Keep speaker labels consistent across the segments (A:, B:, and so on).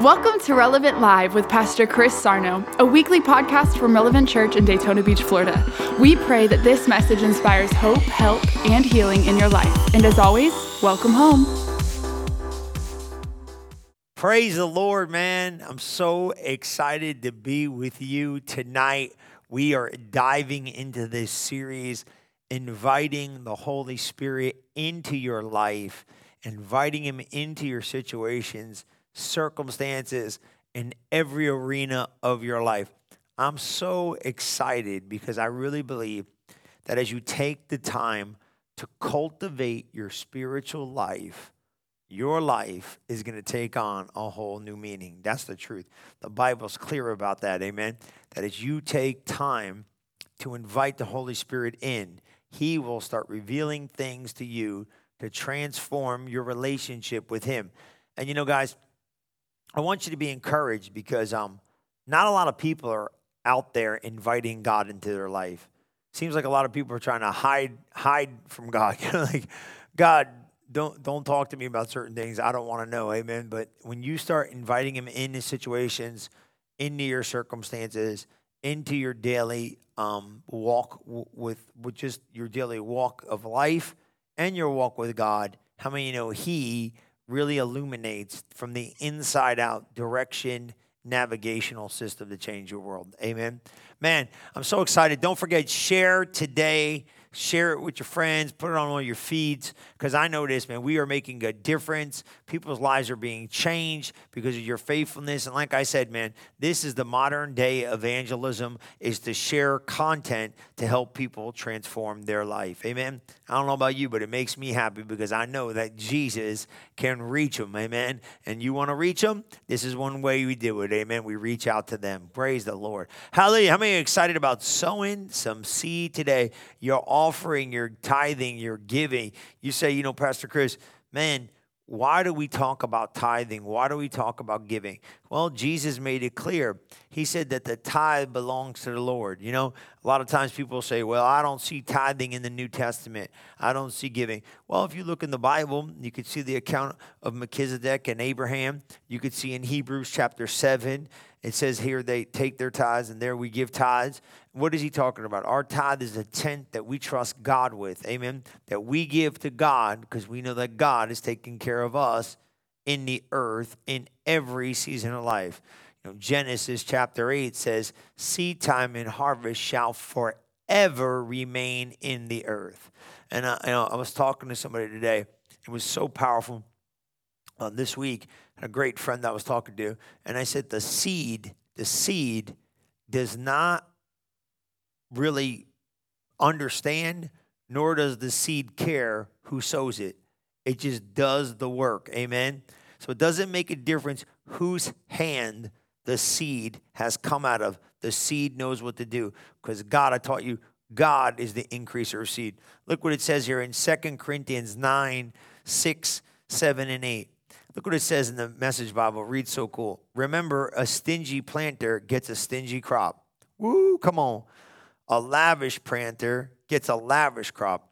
A: Welcome to Relevant Live with Pastor Chris Sarno, a weekly podcast from Relevant Church in Daytona Beach, Florida. We pray that this message inspires hope, help, and healing in your life. And as always, welcome home.
B: Praise the Lord, man. I'm so excited to be with you tonight. We are diving into this series, inviting the Holy Spirit into your life, inviting Him into your situations circumstances, in every arena of your life. I'm so excited because I really believe that as you take the time to cultivate your spiritual life, your life is going to take on a whole new meaning. That's the truth. The Bible's clear about that. Amen. That as you take time to invite the Holy Spirit in, He will start revealing things to you to transform your relationship with Him. And you know, guys, I want you to be encouraged because um, not a lot of people are out there inviting God into their life. Seems like a lot of people are trying to hide hide from God. like, God, don't don't talk to me about certain things. I don't want to know. Amen. But when you start inviting Him into situations, into your circumstances, into your daily um, walk w- with with just your daily walk of life and your walk with God, how many you know He really illuminates from the inside out direction navigational system to change your world. Amen. Man, I'm so excited. Don't forget, share today Share it with your friends, put it on all your feeds, because I know this, man. We are making a difference. People's lives are being changed because of your faithfulness. And like I said, man, this is the modern day evangelism is to share content to help people transform their life. Amen. I don't know about you, but it makes me happy because I know that Jesus can reach them. Amen. And you want to reach them? This is one way we do it. Amen. We reach out to them. Praise the Lord. Hallelujah. How many are excited about sowing some seed today? You're all offering, your tithing, your giving. You say, you know, Pastor Chris, man, why do we talk about tithing? Why do we talk about giving? Well, Jesus made it clear. He said that the tithe belongs to the Lord. You know, a lot of times people say, well, I don't see tithing in the New Testament. I don't see giving. Well, if you look in the Bible, you could see the account of Melchizedek and Abraham. You could see in Hebrews chapter 7 it says here they take their tithes, and there we give tithes. What is he talking about? Our tithe is a tent that we trust God with. Amen. That we give to God because we know that God is taking care of us in the earth in every season of life. You know, Genesis chapter 8 says, Seed time and harvest shall forever remain in the earth. And I, you know, I was talking to somebody today. It was so powerful uh, this week a great friend that I was talking to, and I said, the seed, the seed does not really understand, nor does the seed care who sows it. It just does the work. Amen. So it doesn't make a difference whose hand the seed has come out of. The seed knows what to do because God, I taught you, God is the increaser of seed. Look what it says here in 2 Corinthians 9, 6, 7, and 8. Look what it says in the Message Bible. Read so cool. Remember, a stingy planter gets a stingy crop. Woo, come on. A lavish planter gets a lavish crop.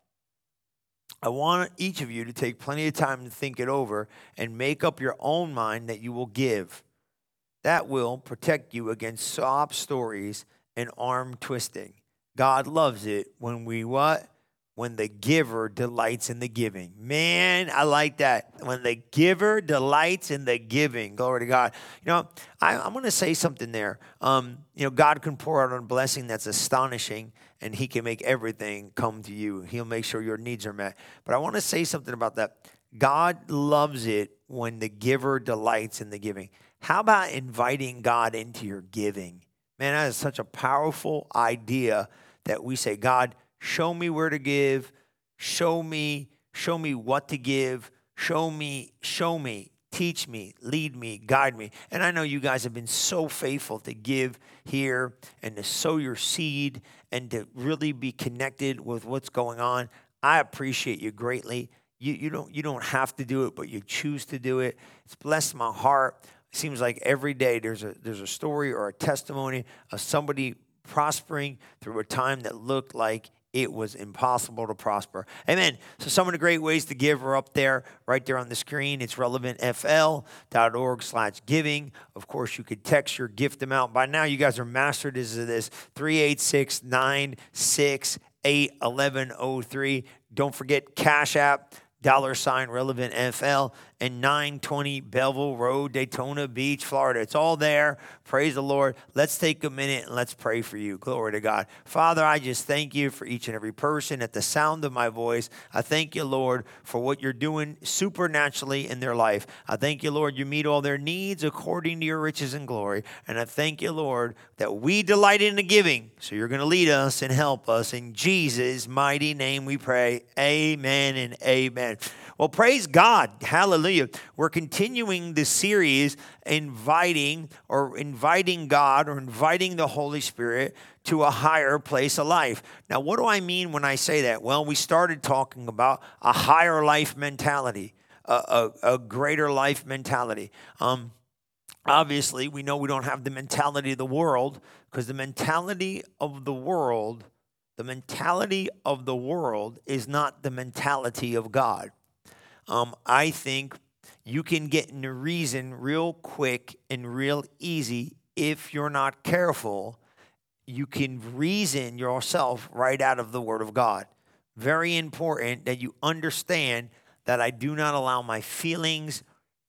B: I want each of you to take plenty of time to think it over and make up your own mind that you will give. That will protect you against sob stories and arm twisting. God loves it when we what? When the giver delights in the giving. Man, I like that. When the giver delights in the giving. Glory to God. You know, I, am going to say something there. Um, you know, God can pour out a blessing that's astonishing, and He can make everything come to you. He'll make sure your needs are met. But I want to say something about that. God loves it when the giver delights in the giving. How about inviting God into your giving? Man, that is such a powerful idea that we say, God, show me where to give, show me, show me what to give, show me, show me, teach me, lead me, guide me. And I know you guys have been so faithful to give here and to sow your seed and to really be connected with what's going on. I appreciate you greatly. You, you, don't, you don't have to do it, but you choose to do it. It's blessed my heart. It seems like every day there's a, there's a story or a testimony of somebody prospering through a time that looked like it was impossible to prosper. Amen. So some of the great ways to give are up there, right there on the screen. It's relevantfl.org slash giving. Of course, you could text your gift amount. By now, you guys are mastered as this 386 968 1103. Don't forget Cash App dollar sign relevant FL and 920 Belleville Road, Daytona Beach, Florida. It's all there. Praise the Lord. Let's take a minute and let's pray for you. Glory to God. Father, I just thank you for each and every person at the sound of my voice. I thank you, Lord, for what you're doing supernaturally in their life. I thank you, Lord, you meet all their needs according to your riches and glory. And I thank you, Lord, that we delight in the giving. So you're going to lead us and help us. In Jesus' mighty name we pray. Amen and amen. Well, praise God. Hallelujah. We're continuing the series inviting or inviting God or inviting the Holy Spirit to a higher place of life. Now, what do I mean when I say that? Well, we started talking about a higher life mentality, a, a, a greater life mentality. Um, obviously, we know we don't have the mentality of the world because the mentality of the world, the mentality of the world is not the mentality of God. Um, I think you can get into reason real quick and real easy if you're not careful. You can reason yourself right out of the Word of God. Very important that you understand that I do not allow my feelings,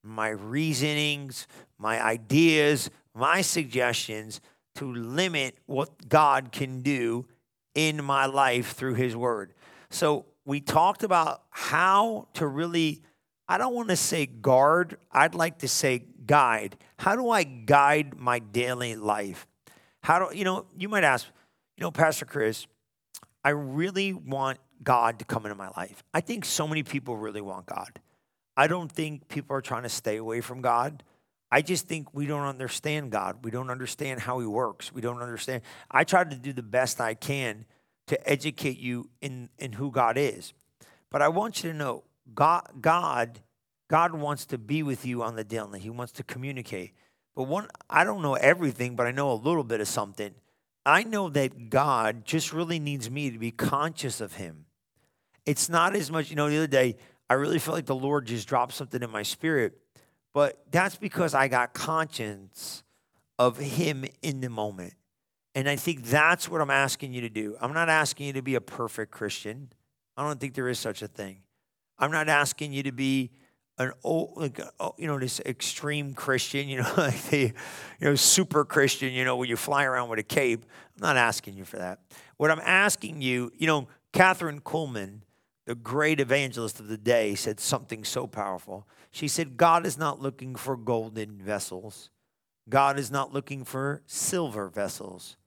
B: my reasonings, my ideas, my suggestions to limit what God can do in my life through His Word. So we talked about how to really, I don't want to say guard, I'd like to say guide. How do I guide my daily life? How do, you know, you might ask, you know, Pastor Chris, I really want God to come into my life. I think so many people really want God. I don't think people are trying to stay away from God. I just think we don't understand God. We don't understand how He works. We don't understand. I try to do the best I can to educate you in, in who God is. But I want you to know God, God, God wants to be with you on the daily. He wants to communicate. But one, I don't know everything, but I know a little bit of something. I know that God just really needs me to be conscious of Him. It's not as much, you know, the other day, I really felt like the Lord just dropped something in my spirit, but that's because I got conscience of Him in the moment. And I think that's what I'm asking you to do. I'm not asking you to be a perfect Christian. I don't think there is such a thing. I'm not asking you to be an old, like, oh, you know, this extreme Christian, you know, like the, you know, super Christian, you know, where you fly around with a cape. I'm not asking you for that. What I'm asking you, you know, Kathryn Kuhlman, the great evangelist of the day, said something so powerful. She said, God is not looking for golden vessels. God is not looking for silver vessels.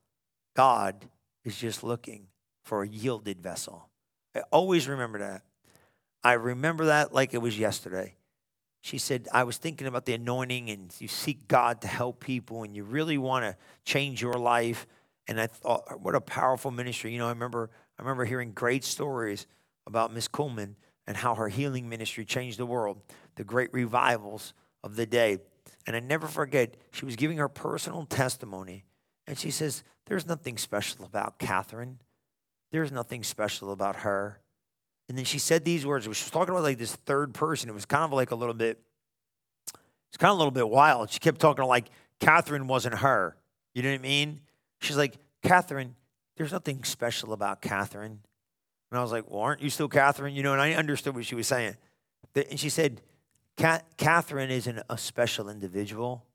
B: God is just looking for a yielded vessel. I always remember that. I remember that like it was yesterday. She said, I was thinking about the anointing and you seek God to help people and you really want to change your life. And I thought, what a powerful ministry. You know, I remember I remember hearing great stories about Miss Kuhlman and how her healing ministry changed the world, the great revivals of the day. And I never forget, she was giving her personal testimony. And she says, there's nothing special about Kathryn. There's nothing special about her. And then she said these words. She was talking about like this third person. It was kind of like a little bit, it's kind of a little bit wild. She kept talking like Kathryn wasn't her. You know what I mean? She's like, Kathryn, there's nothing special about Kathryn. And I was like, well, aren't you still Kathryn? You know, and I understood what she was saying. And she said, Kathryn isn't a special individual.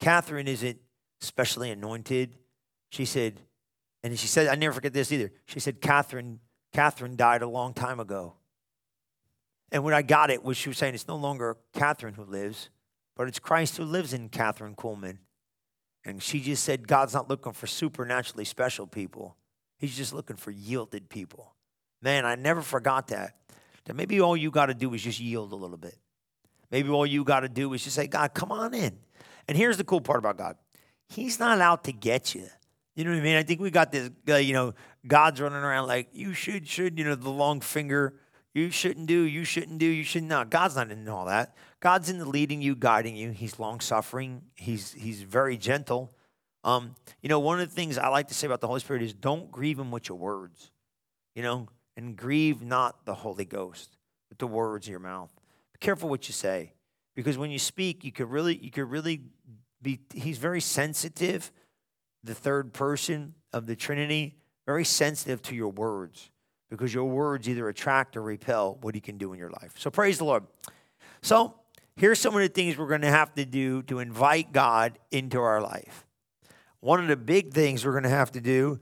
B: Kathryn isn't specially anointed. She said, and she said, I never forget this either. She said, Kathryn, Kathryn died a long time ago. And when I got it, was she was saying it's no longer Kathryn who lives, but it's Christ who lives in Kathryn Kuhlman. And she just said, God's not looking for supernaturally special people. He's just looking for yielded people. Man, I never forgot that. That maybe all you got to do is just yield a little bit. Maybe all you got to do is just say, God, come on in. And here's the cool part about God He's not out to get you. You know what I mean? I think we got this, uh, you know, God's running around like, you should, should, you know, the long finger, you shouldn't do, you shouldn't do, you should not. God's not in all that. God's in the leading you, guiding you. He's long suffering. He's he's very gentle. Um, you know, one of the things I like to say about the Holy Spirit is don't grieve him with your words. you know, and grieve not the Holy Ghost with the words of your mouth. Be careful what you say, because when you speak, you could really, you could really be. He's very sensitive, the third person of the Trinity, very sensitive to your words, because your words either attract or repel what He can do in your life. So praise the Lord. So here's some of the things we're going to have to do to invite God into our life. One of the big things we're going to have to do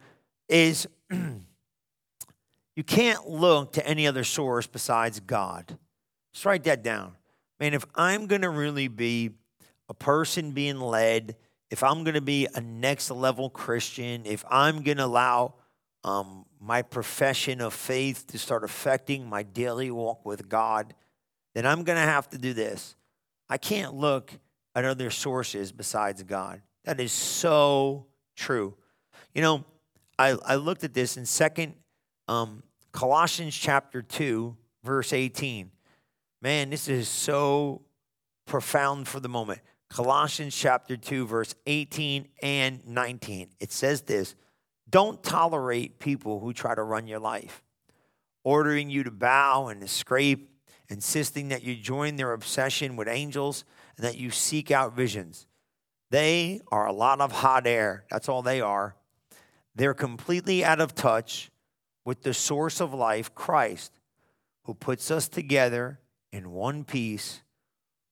B: is you can't look to any other source besides God. Just write that down. Man, if I'm going to really be a person being led, if I'm going to be a next level Christian, if I'm going to allow um, my profession of faith to start affecting my daily walk with God, then I'm going to have to do this. I can't look at other sources besides God. That is so true. You know, I, I looked at this in second um, Colossians chapter 2, verse 18. Man, this is so profound for the moment. Colossians chapter 2, verse 18 and 19. It says this Don't tolerate people who try to run your life, ordering you to bow and to scrape, insisting that you join their obsession with angels and that you seek out visions. They are a lot of hot air. That's all they are. They're completely out of touch with the source of life, Christ, who puts us together in one piece,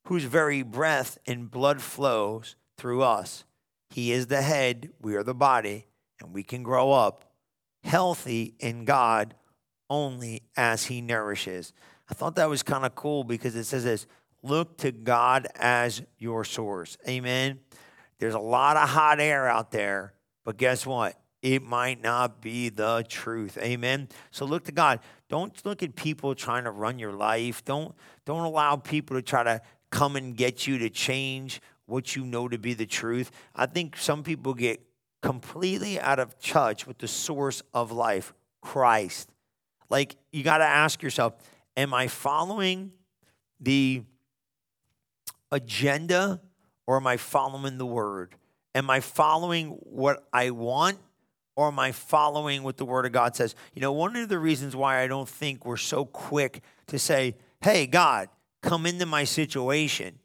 B: whose very breath and blood flows through us. He is the head, we are the body, and we can grow up healthy in God only as He nourishes. I thought that was kind of cool because it says this look to God as your source. Amen. There's a lot of hot air out there, but guess what? it might not be the truth. Amen. So look to God. Don't look at people trying to run your life. Don't don't allow people to try to come and get you to change what you know to be the truth. I think some people get completely out of touch with the source of life, Christ. Like you got to ask yourself, am I following the agenda or am I following the word? Am I following what I want or am I following what the Word of God says? You know, one of the reasons why I don't think we're so quick to say, hey, God, come into my situation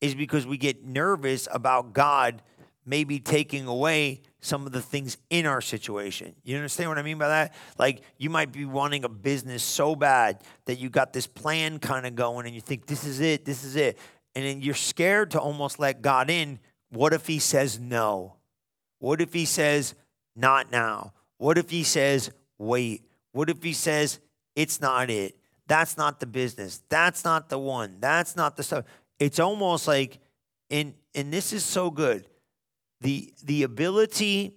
B: is because we get nervous about God maybe taking away some of the things in our situation. You understand what I mean by that? Like you might be wanting a business so bad that you got this plan kind of going and you think, this is it, this is it. And then you're scared to almost let God in. What if He says no? What if He says, not now? What if he says, wait? What if he says, it's not it? That's not the business. That's not the one. That's not the stuff. It's almost like, and, and this is so good. The, the ability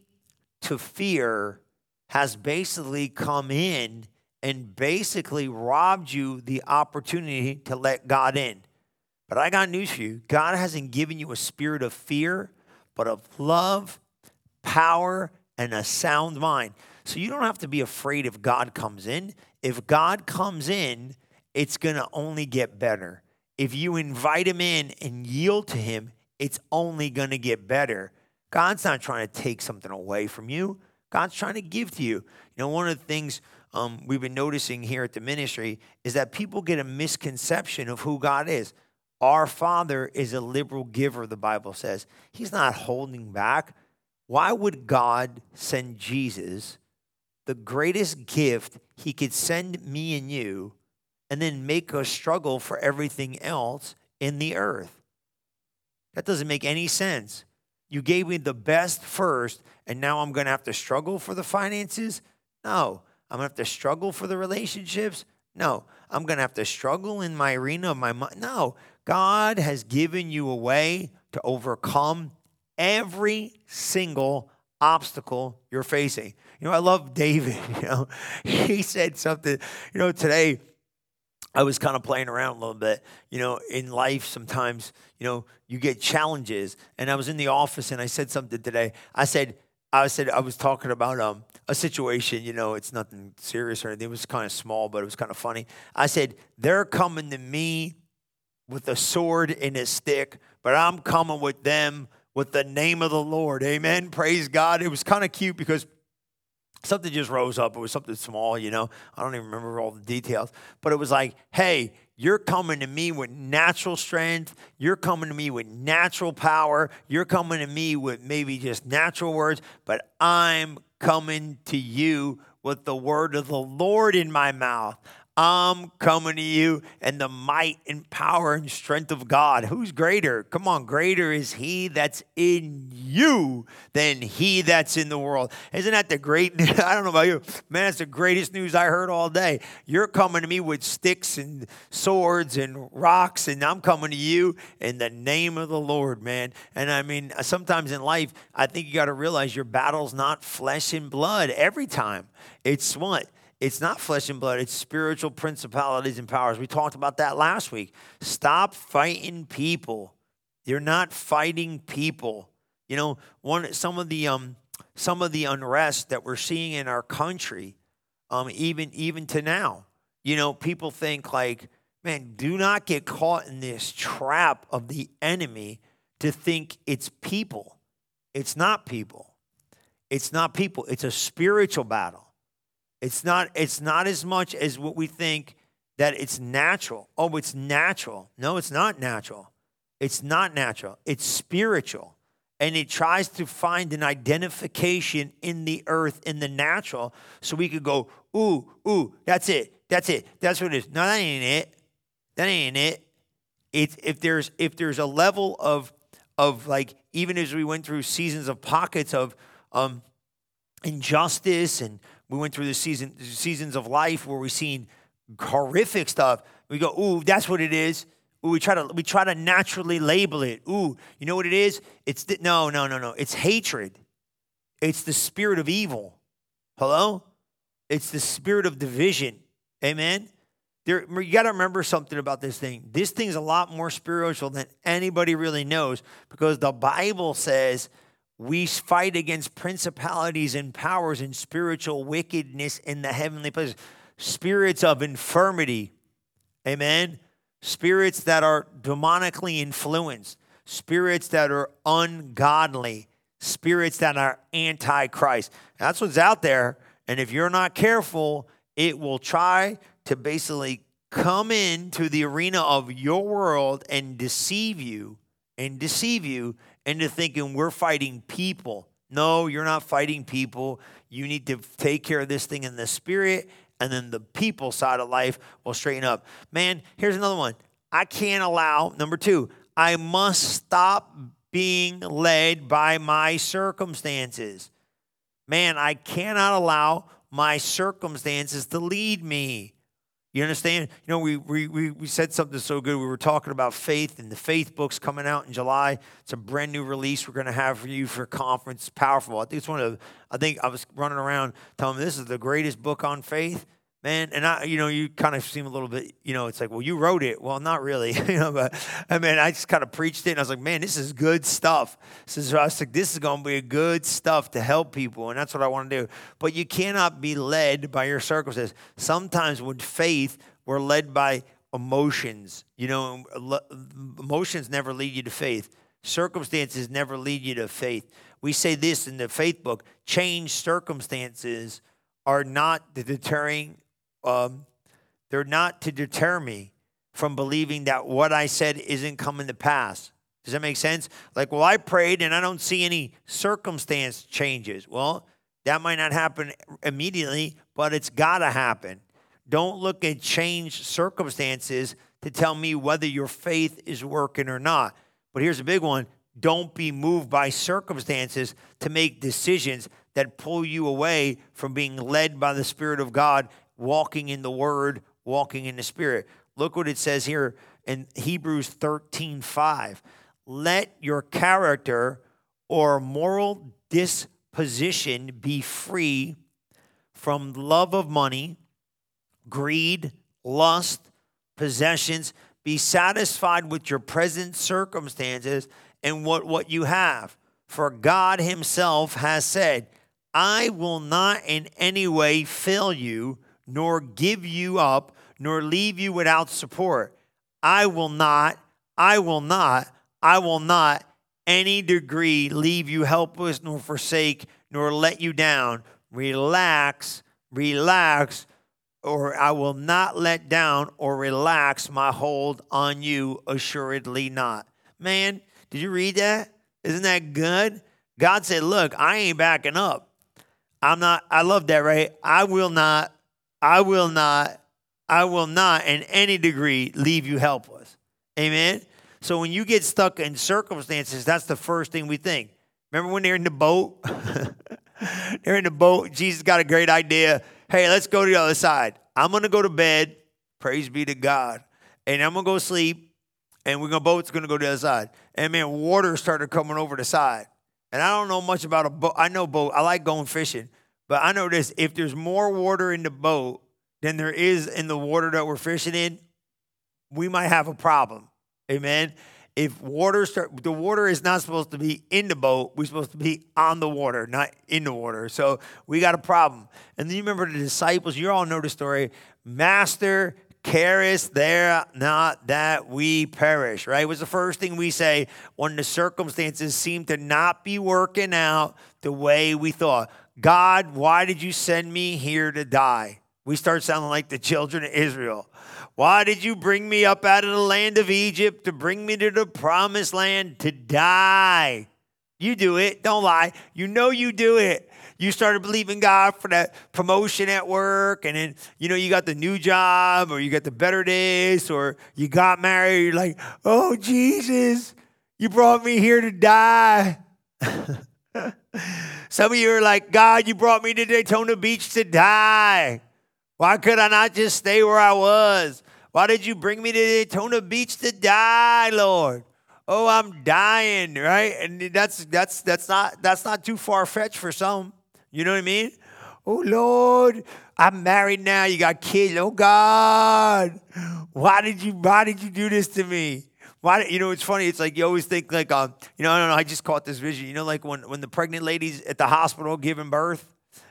B: to fear has basically come in and basically robbed you the opportunity to let God in. But I got news for you God hasn't given you a spirit of fear, but of love, power, and a sound mind. So you don't have to be afraid if God comes in. If God comes in, it's going to only get better. If you invite him in and yield to him, it's only going to get better. God's not trying to take something away from you. God's trying to give to you. You know, one of the things um, we've been noticing here at the ministry is that people get a misconception of who God is. Our Father is a liberal giver, the Bible says. He's not holding back. Why would God send Jesus, the greatest gift he could send me and you, and then make us struggle for everything else in the earth? That doesn't make any sense. You gave me the best first, and now I'm going to have to struggle for the finances? No. I'm going to have to struggle for the relationships? No. I'm going to have to struggle in my arena of my mind? No. God has given you a way to overcome every single obstacle you're facing. You know, I love David, you know. He said something, you know, today I was kind of playing around a little bit. You know, in life sometimes, you know, you get challenges. And I was in the office and I said something today. I said, I said I was talking about um, a situation, you know, it's nothing serious or anything. It was kind of small, but it was kind of funny. I said, they're coming to me with a sword and a stick, but I'm coming with them with the name of the Lord. Amen. Praise God. It was kind of cute because something just rose up. It was something small, you know. I don't even remember all the details, but it was like, hey, you're coming to me with natural strength. You're coming to me with natural power. You're coming to me with maybe just natural words, but I'm coming to you with the word of the Lord in my mouth. I'm coming to you and the might and power and strength of God. Who's greater? Come on, greater is he that's in you than he that's in the world. Isn't that the great I don't know about you. Man, that's the greatest news I heard all day. You're coming to me with sticks and swords and rocks and I'm coming to you in the name of the Lord, man. And I mean, sometimes in life, I think you got to realize your battle's not flesh and blood every time. It's what? It's not flesh and blood, it's spiritual principalities and powers. We talked about that last week. Stop fighting people. You're not fighting people. You know, one some of the um some of the unrest that we're seeing in our country, um, even even to now, you know, people think like, man, do not get caught in this trap of the enemy to think it's people. It's not people. It's not people. It's a spiritual battle. It's not, it's not as much as what we think that it's natural. Oh, it's natural. No, it's not natural. It's not natural. It's spiritual. And it tries to find an identification in the earth, in the natural, so we could go, ooh, ooh, that's it. That's it. That's what it is. No, that ain't it. That ain't it. It's if there's if there's a level of of like even as we went through seasons of pockets of um injustice and we went through the season seasons of life where we've seen horrific stuff. We go, ooh, that's what it is. Ooh, we try to we try to naturally label it. Ooh, you know what it is? It's the, no, no, no, no. It's hatred. It's the spirit of evil. Hello? It's the spirit of division. Amen. There, you got to remember something about this thing. This thing's a lot more spiritual than anybody really knows because the Bible says we fight against principalities and powers and spiritual wickedness in the heavenly places, spirits of infirmity. Amen. Spirits that are demonically influenced, spirits that are ungodly, spirits that are antichrist. That's what's out there. And if you're not careful, it will try to basically come into the arena of your world and deceive you and deceive you into thinking we're fighting people. No, you're not fighting people. You need to take care of this thing in the spirit, and then the people side of life will straighten up. Man, here's another one. I can't allow, number two, I must stop being led by my circumstances. Man, I cannot allow my circumstances to lead me. You understand? You know, we, we, we said something so good. We were talking about faith, and the faith book's coming out in July. It's a brand new release we're going to have for you for conference. It's powerful. I think it's one of, I think I was running around telling them this is the greatest book on faith man and i you know you kind of seem a little bit you know it's like well you wrote it. Well not really you know but i mean i just kind of preached it and i was like man this is good stuff. So i was like this is going to be good stuff to help people and that's what i want to do. But you cannot be led by your circumstances. Sometimes with faith we're led by emotions you know emotions never lead you to faith. Circumstances never lead you to faith. We say this in the faith book change circumstances are not the deterring um, they're not to deter me from believing that what I said isn't coming to pass. Does that make sense? Like, well, I prayed and I don't see any circumstance changes. Well, that might not happen immediately, but it's got to happen. Don't look at changed circumstances to tell me whether your faith is working or not. But here's a big one don't be moved by circumstances to make decisions that pull you away from being led by the Spirit of God walking in the Word, walking in the Spirit. Look what it says here in Hebrews 13 5. Let your character or moral disposition be free from love of money, greed, lust, possessions. Be satisfied with your present circumstances and what, what you have. For God Himself has said, I will not in any way fail you nor give you up, nor leave you without support. I will not, I will not, I will not any degree leave you helpless, nor forsake, nor let you down. relax, relax, or I will not let down or relax my hold on you, assuredly not. Man, did you read that? Isn't that good? God said, Look, I ain't backing up. I'm not, I love that, right? I will not, I will not, I will not in any degree leave you helpless. Amen. So when you get stuck in circumstances, that's the first thing we think. Remember when they're in the boat? they're in the boat. Jesus got a great idea. Hey, let's go to the other side. I'm going to go to bed. Praise be to God. And I'm going to go sleep. And we're going to boat's going to go to the other side. And man, water started coming over the side. And I don't know much about a boat. I know boat. I like going fishing. But I this if there's more water in the boat than there is in the water that we're fishing in, we might have a problem. Amen. If water start, the water is not supposed to be in the boat. We're supposed to be on the water, not in the water. So we got a problem. And then you remember the disciples. You all know the story. Master, carest there not that we perish, right? It was the first thing we say when the circumstances seem to not be working out the way we thought. God, why did you send me here to die? We start sounding like the children of Israel. Why did you bring me up out of the land of Egypt to bring me to the promised land to die? You do it. Don't lie. You know you do it. You started believing God for that promotion at work, and then you know you got the new job, or you got the better days, or you got married. You're like, oh Jesus, you brought me here to die. Some of you are like, God, you brought me to Daytona Beach to die. Why could I not just stay where I was? Why did you bring me to Daytona Beach to die, Lord? Oh, I'm dying, right? And that's that's that's not that's not too far fetched for some. You know what I mean? Oh Lord, I'm married now. You got kids. Oh God, why did you why did you do this to me? Why you know it's funny. It's like you always think like um you know I don't know. I just caught this vision. You know like when when the pregnant ladies at the hospital giving birth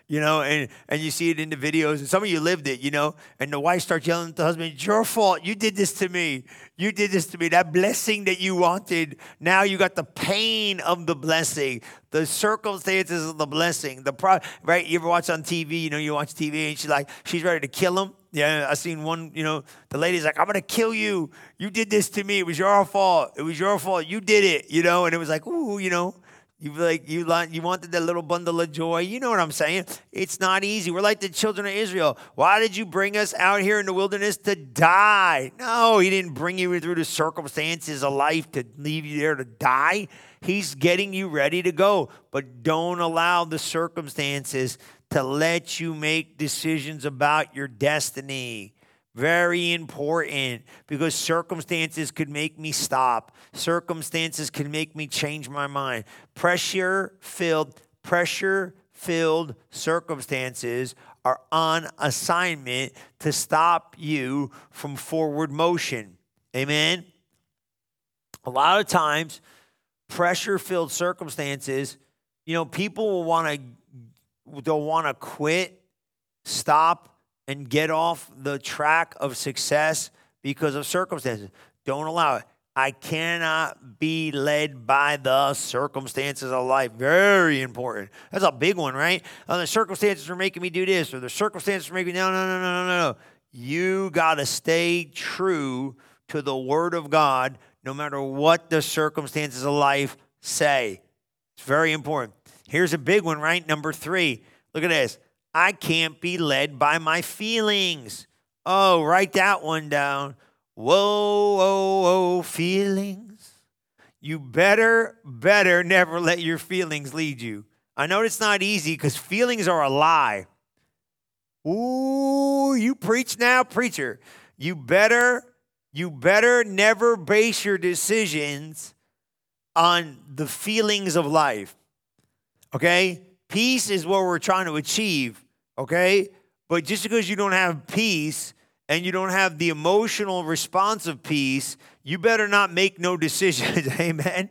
B: you know, and, and you see it in the videos, and some of you lived it, you know, and the wife starts yelling at the husband, It's your fault. You did this to me. You did this to me. That blessing that you wanted, now you got the pain of the blessing, the circumstances of the blessing. The pro- right? You ever watch on TV, you know, you watch TV and she's like, she's ready to kill him. Yeah, I seen one, you know, the lady's like, I'm gonna kill you. You did this to me. It was your fault. It was your fault. You did it, you know, and it was like, ooh, you know. You like you you wanted that little bundle of joy. You know what I'm saying? It's not easy. We're like the children of Israel. Why did you bring us out here in the wilderness to die? No, he didn't bring you through the circumstances of life to leave you there to die. He's getting you ready to go. But don't allow the circumstances to let you make decisions about your destiny. Very important because circumstances could make me stop. Circumstances can make me change my mind. Pressure filled, pressure filled circumstances are on assignment to stop you from forward motion. Amen. A lot of times, pressure filled circumstances, you know, people will want to they'll want to quit, stop, and get off the track of success because of circumstances. Don't allow it. I cannot be led by the circumstances of life. Very important. That's a big one, right? Oh, the circumstances are making me do this, or the circumstances are making me. No, no, no, no, no, no. You got to stay true to the Word of God no matter what the circumstances of life say. It's very important. Here's a big one, right? Number three. Look at this. I can't be led by my feelings. Oh, write that one down. Whoa, whoa, whoa, feelings. You better, better never let your feelings lead you. I know it's not easy because feelings are a lie. Ooh, you preach now, preacher. You better, you better never base your decisions on the feelings of life. Okay? Peace is what we're trying to achieve, okay? But just because you don't have peace and you don't have the emotional response of peace, you better not make no decisions. Amen.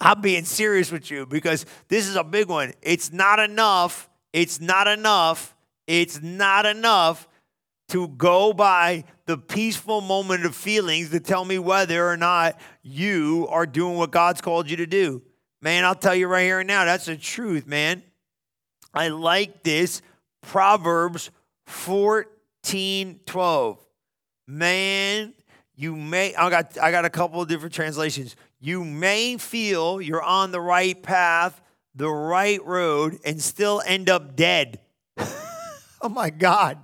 B: I'm being serious with you because this is a big one. It's not enough. It's not enough. It's not enough to go by the peaceful moment of feelings to tell me whether or not you are doing what God's called you to do. Man, I'll tell you right here and now, that's the truth, man. I like this. Proverbs 14 12. Man, you may, I got, I got a couple of different translations. You may feel you're on the right path, the right road, and still end up dead. oh my God.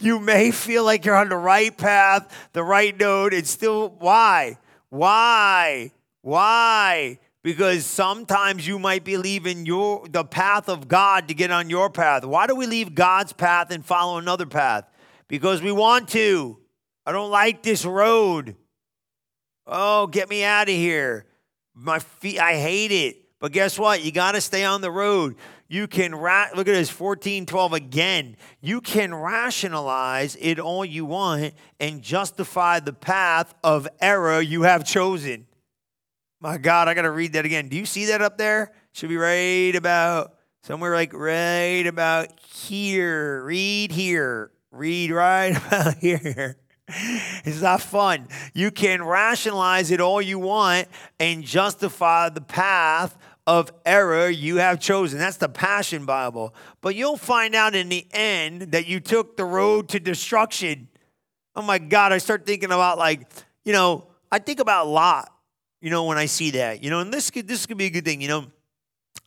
B: You may feel like you're on the right path, the right note, and still, why? Why? Why? Because sometimes you might be leaving your the path of God to get on your path. Why do we leave God's path and follow another path? Because we want to. I don't like this road. Oh, get me out of here. My feet, I hate it. But guess what? You got to stay on the road. You can, ra- look at this 14, 12 again. You can rationalize it all you want and justify the path of error you have chosen. My God, I got to read that again. Do you see that up there? Should be right about somewhere like right about here. Read here. Read right about here. It's not fun. You can rationalize it all you want and justify the path of error you have chosen. That's the Passion Bible. But you'll find out in the end that you took the road to destruction. Oh my God, I start thinking about like, you know, I think about Lot you know, when I see that. You know, and this could this could be a good thing. You know,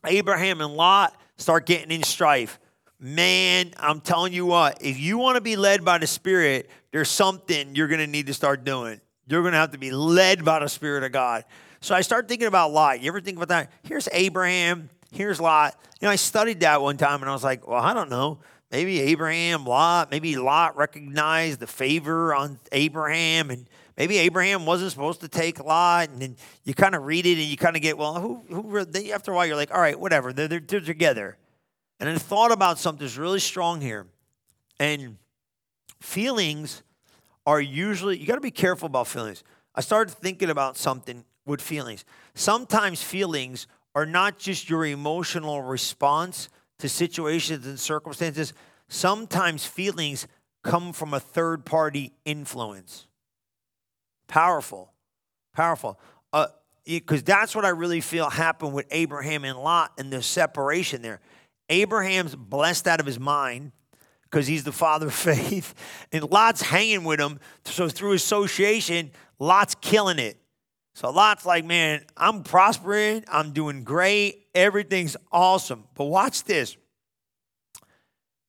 B: Abraham and Lot start getting in strife. Man, I'm telling you what, if you want to be led by the Spirit, there's something you're going to need to start doing. You're going to have to be led by the Spirit of God. So I start thinking about Lot. You ever think about that? Here's Abraham, here's Lot. You know, I studied that one time and I was like, well, I don't know. Maybe Abraham, Lot, maybe Lot recognized the favor on Abraham and maybe Abraham wasn't supposed to take Lot, and then you kind of read it and you kind of get, well, who, who, after a while, you're like, all right, whatever, they're, they're, they're together. And I thought about something that's really strong here. And feelings are usually, you got to be careful about feelings. I started thinking about something with feelings. Sometimes feelings are not just your emotional response to situations and circumstances, sometimes feelings come from a third party influence. Powerful. Powerful. Because uh, that's what I really feel happened with Abraham and Lot and the separation there. Abraham's blessed out of his mind because he's the father of faith, and Lot's hanging with him. So through association, Lot's killing it. So Lot's like, man, I'm prospering, I'm doing great, everything's awesome. But watch this.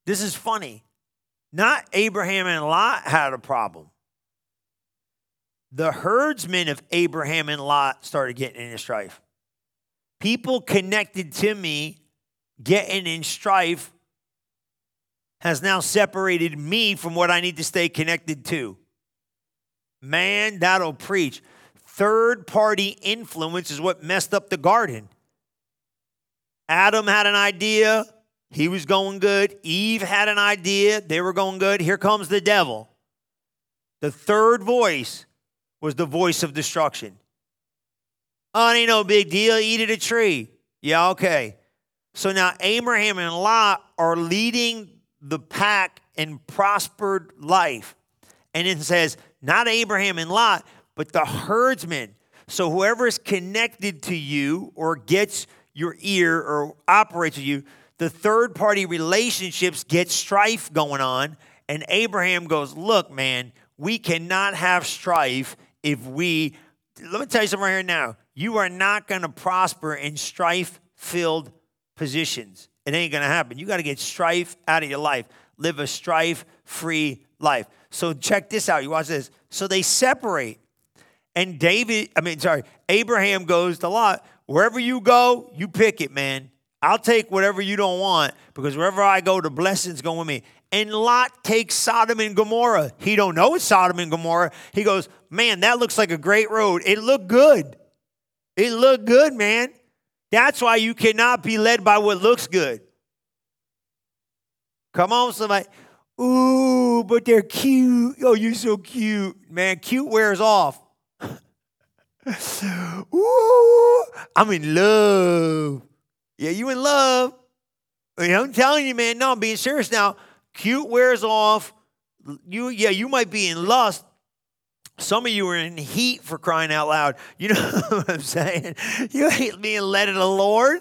B: This is funny. Not Abraham and Lot had a problem the herdsmen of Abraham and Lot started getting in strife. People connected to me getting in strife has now separated me from what I need to stay connected to. Man, that'll preach. Third party influence is what messed up the garden. Adam had an idea, he was going good. Eve had an idea, they were going good. Here comes the devil. The third voice was the voice of destruction. Oh, ain't no big deal. Eat at a tree. Yeah, okay. So now Abraham and Lot are leading the pack in prospered life. And it says, not Abraham and Lot, but the herdsmen. So whoever is connected to you or gets your ear or operates with you, the third party relationships get strife going on. And Abraham goes, Look, man, we cannot have strife if we, let me tell you something right here now. You are not going to prosper in strife filled positions. It ain't going to happen. You got to get strife out of your life. Live a strife free life. So check this out. You watch this. So they separate. And David, I mean, sorry, Abraham goes to Lot. Wherever you go, you pick it, man. I'll take whatever you don't want because wherever I go, the blessings go with me and Lot takes Sodom and Gomorrah. He don't know it's Sodom and Gomorrah. He goes, "Man, that looks like a great road. It looked good. It looked good, man. That's why you cannot be led by what looks good." Come on, somebody. Ooh, but they're cute. Oh, you're so cute. Man, cute wears off. Ooh, I'm in love. Yeah, you in love. I'm telling you, man. No, I'm being serious now. Cute wears off. You, yeah, you might be in lust. Some of you are in heat for crying out loud. You know what I'm saying? You ain't being led of the Lord.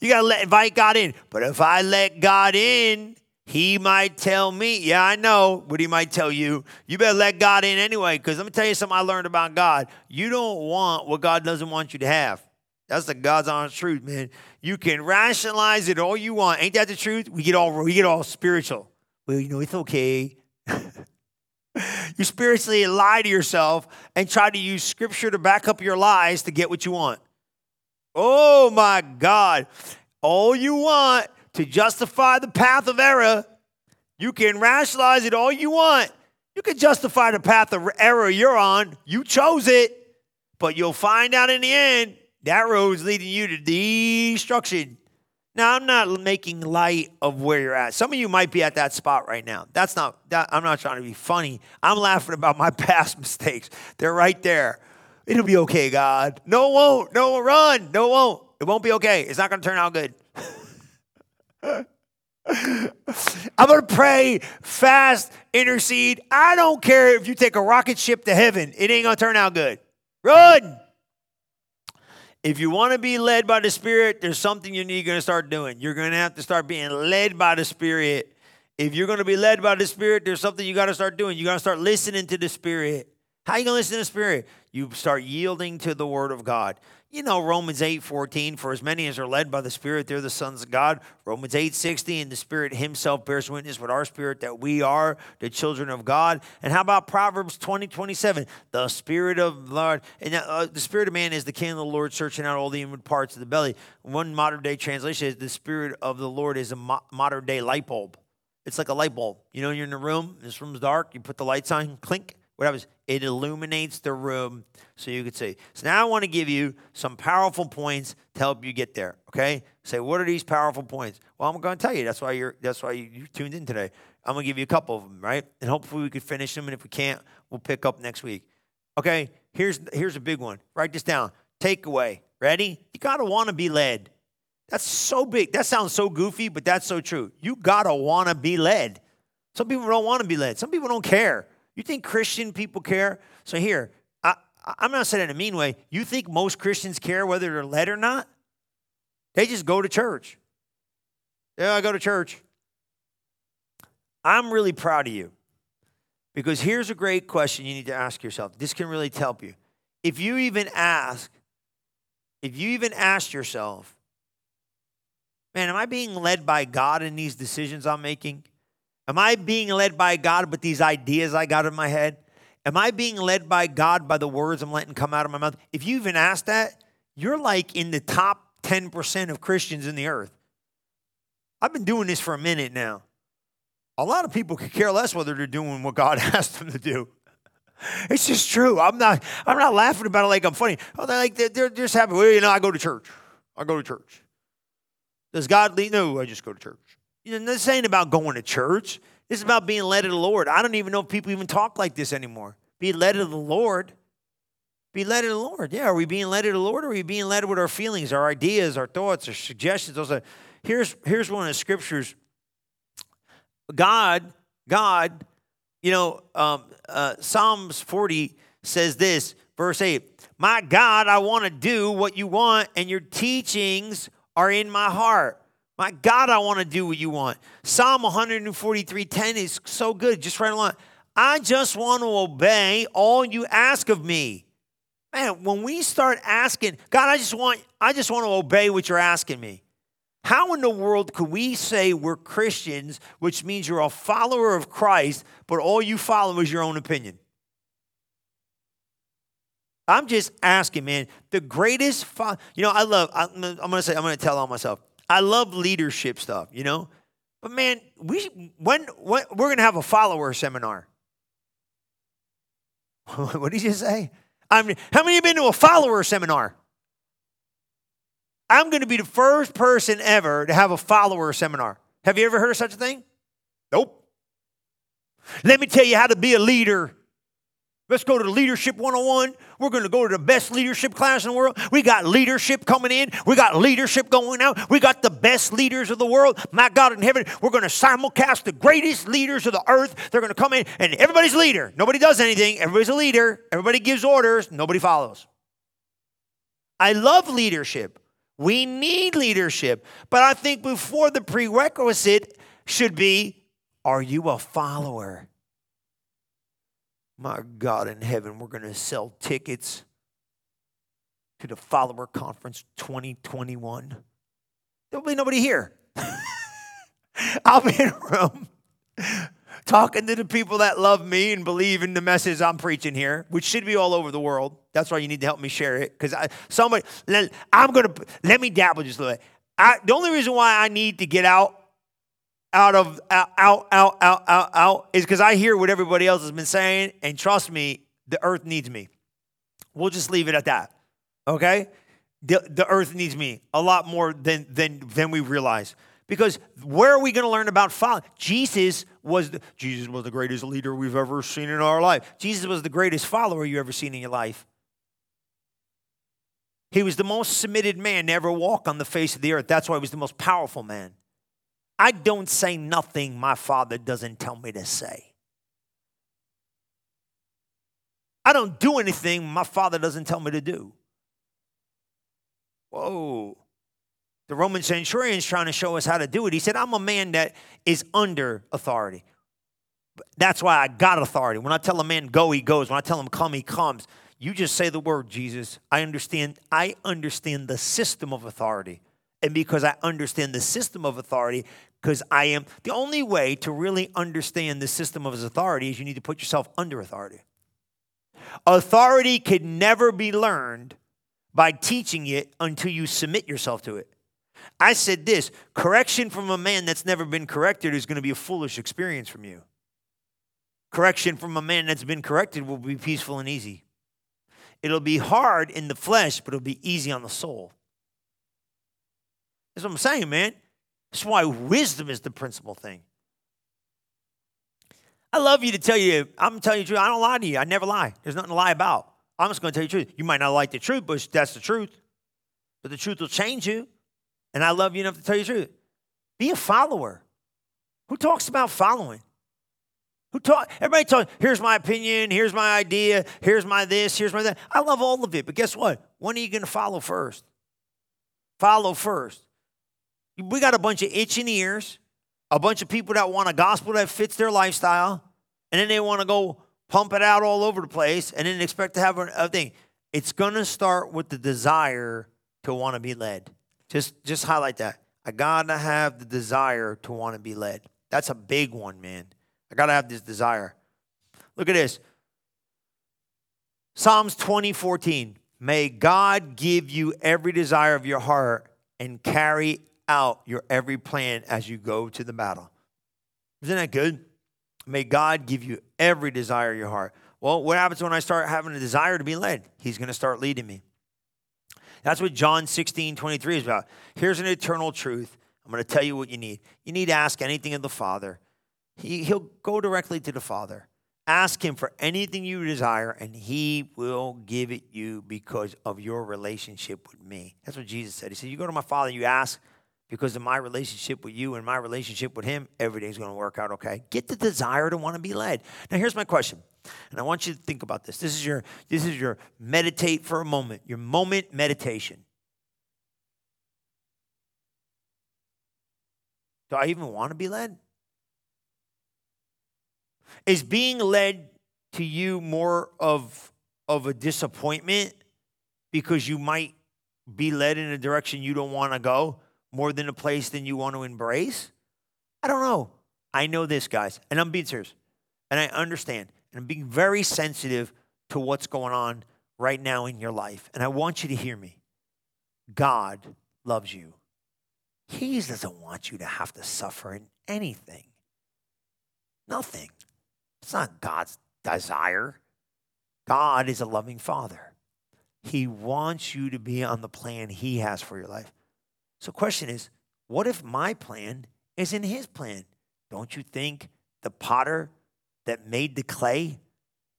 B: You got to let invite God in. But if I let God in, he might tell me, yeah, I know what he might tell you. You better let God in anyway, because let me tell you something I learned about God. You don't want what God doesn't want you to have. That's the God's honest truth, man. You can rationalize it all you want. Ain't that the truth? We get all we get all spiritual. Well, you know, it's okay. you spiritually lie to yourself and try to use scripture to back up your lies to get what you want. Oh my God. All you want to justify the path of error, you can rationalize it all you want. You can justify the path of error you're on. You chose it. But you'll find out in the end that road's leading you to destruction. Now, I'm not making light of where you're at. Some of you might be at that spot right now. That's not, that, I'm not trying to be funny. I'm laughing about my past mistakes. They're right there. It'll be okay, God. No, it won't. No, it run. No, it won't. It won't be okay. It's not going to turn out good. I'm going to pray, fast, intercede. I don't care if you take a rocket ship to heaven, it ain't going to turn out good. Run. If you want to be led by the Spirit, there's something you need to start doing. You're going to have to start being led by the Spirit. If you're going to be led by the Spirit, there's something you got to start doing. You got to start listening to the Spirit. How you going to listen to the Spirit? You start yielding to the Word of God. You know, Romans 8 14, for as many as are led by the Spirit, they're the sons of God. Romans 8 60, and the Spirit Himself bears witness with our spirit that we are the children of God. And how about Proverbs 20 27? The Spirit of the Lord, and uh, the Spirit of man is the king of the Lord, searching out all the inward parts of the belly. One modern day translation is the Spirit of the Lord is a mo- modern day light bulb. It's like a light bulb. You know, you're in a room, this room's dark, you put the lights on, clink, what? It illuminates the room so you could see. So now I want to give you some powerful points to help you get there. Okay? Say, what are these powerful points? Well, I'm going to tell you. That's why you're. That's why you, tuned in today. I'm going to give you a couple of them, right? And hopefully we could finish them. And if we can't, we'll pick up next week. Okay? Here's here's a big one. Write this down. Takeaway. Ready? You gotta want to be led. That's so big. That sounds so goofy, but that's so true. You gotta want to be led. Some people don't want to be led. Some people don't care. You think Christian people care? So here, I, I'm not saying in a mean way. You think most Christians care whether they're led or not? They just go to church. Yeah, I go to church. I'm really proud of you because here's a great question you need to ask yourself. This can really help you. If you even ask, if you even ask yourself, man, am I being led by God in these decisions I'm making? Am I being led by God with these ideas I got in my head? Am I being led by God by the words I'm letting come out of my mouth? If you even ask that, you're like in the top 10% of Christians in the earth. I've been doing this for a minute now. A lot of people could care less whether they're doing what God asked them to do. It's just true. I'm not. I'm not laughing about it like I'm funny. Oh, they're like they're, they're just happy. Well, you know, I go to church. I go to church. Does God lead? No, I just go to church. You know, this ain't about going to church. This is about being led of the Lord. I don't even know if people even talk like this anymore. Be led of the Lord. Be led of the Lord. Yeah, are we being led of the Lord or are we being led with our feelings, our ideas, our thoughts, our suggestions? Those are, here's, here's one of the scriptures. God, God, you know, um, uh, Psalms 40 says this, verse 8 My God, I want to do what you want, and your teachings are in my heart. My God, I want to do what you want. Psalm 143:10 is so good. Just right along. I just want to obey all you ask of me. Man, when we start asking, God, I just want, I just want to obey what you're asking me. How in the world could we say we're Christians, which means you're a follower of Christ, but all you follow is your own opinion? I'm just asking, man. The greatest, fo- you know, I love. I'm, I'm gonna say, I'm gonna tell on myself. I love leadership stuff, you know? But man, we when, when we're to have a follower seminar. what did you say? I mean, how many have been to a follower seminar? I'm to be the first person ever to have a follower seminar. Have you ever heard of such a thing? Nope. Let me tell you how to be a leader. Let's go to Leadership 101. We're going to go to the best leadership class in the world. We got leadership coming in. We got leadership going out. We got the best leaders of the world. My God in heaven, we're going to simulcast the greatest leaders of the earth. They're going to come in, and everybody's leader. Nobody does anything. Everybody's a leader. Everybody gives orders. Nobody follows. I love leadership. We need leadership. But I think before the prerequisite should be are you a follower? My God in heaven, we're going to sell tickets to the Follower Conference 2021. There'll be nobody here. I'll be in a room talking to the people that love me and believe in the message I'm preaching here, which should be all over the world. That's why you need to help me share it. Because somebody, I'm gonna let me dabble just a little. Bit. I, the only reason why I need to get out, out of out out out out out, is because I hear what everybody else has been saying, and trust me, the earth needs me. We'll just leave it at that. Okay, the the earth needs me a lot more than than than we realize. Because where are we going to learn about following? Jesus was the, Jesus was the greatest leader we've ever seen in our life. Jesus was the greatest follower you ever seen in your life. He was the most submitted man to ever walk on the face of the earth. That's why he was the most powerful man. I don't say nothing my father doesn't tell me to say. I don't do anything my father doesn't tell me to do. Whoa. The Roman centurion's trying to show us how to do it. He said, I'm a man that is under authority. That's why I got authority. When I tell a man go, he goes. When I tell him come, he comes. You just say the word, Jesus. I understand. I understand the system of authority. And because I understand the system of authority, because I am the only way to really understand the system of his authority is you need to put yourself under authority. Authority can never be learned by teaching it until you submit yourself to it. I said this correction from a man that's never been corrected is going to be a foolish experience from you. Correction from a man that's been corrected will be peaceful and easy. It'll be hard in the flesh, but it'll be easy on the soul. That's what I'm saying, man. That's why wisdom is the principal thing. I love you to tell you, I'm telling you the truth. I don't lie to you. I never lie. There's nothing to lie about. I'm just going to tell you the truth. You might not like the truth, but that's the truth. But the truth will change you. And I love you enough to tell you the truth. Be a follower. Who talks about following? Who talk? Everybody talks. Here's my opinion. Here's my idea. Here's my this. Here's my that. I love all of it. But guess what? When are you going to follow first? Follow first. We got a bunch of itching ears, a bunch of people that want a gospel that fits their lifestyle, and then they want to go pump it out all over the place, and then expect to have a thing. It's going to start with the desire to want to be led. Just just highlight that. I gotta have the desire to want to be led. That's a big one, man. I gotta have this desire. Look at this. Psalms 20, 14. May God give you every desire of your heart and carry out your every plan as you go to the battle. Isn't that good? May God give you every desire of your heart. Well, what happens when I start having a desire to be led? He's going to start leading me. That's what John 16, 23 is about. Here's an eternal truth. I'm going to tell you what you need. You need to ask anything of the Father. He, he'll go directly to the Father. Ask him for anything you desire, and he will give it you because of your relationship with me. That's what Jesus said. He said, You go to my Father, you ask because of my relationship with you and my relationship with him, everything's going to work out okay. Get the desire to want to be led. Now, here's my question and I want you to think about this. This is your this is your meditate for a moment, your moment meditation. Do I even want to be led? Is being led to you more of of a disappointment because you might be led in a direction you don't want to go more than a place than you want to embrace? I don't know. I know this, guys, and I'm being serious. And I understand and I'm being very sensitive to what's going on right now in your life. And I want you to hear me. God loves you. He doesn't want you to have to suffer in anything. Nothing. It's not God's desire. God is a loving Father. He wants you to be on the plan He has for your life. So, question is, what if my plan is in His plan? Don't you think the potter that made the clay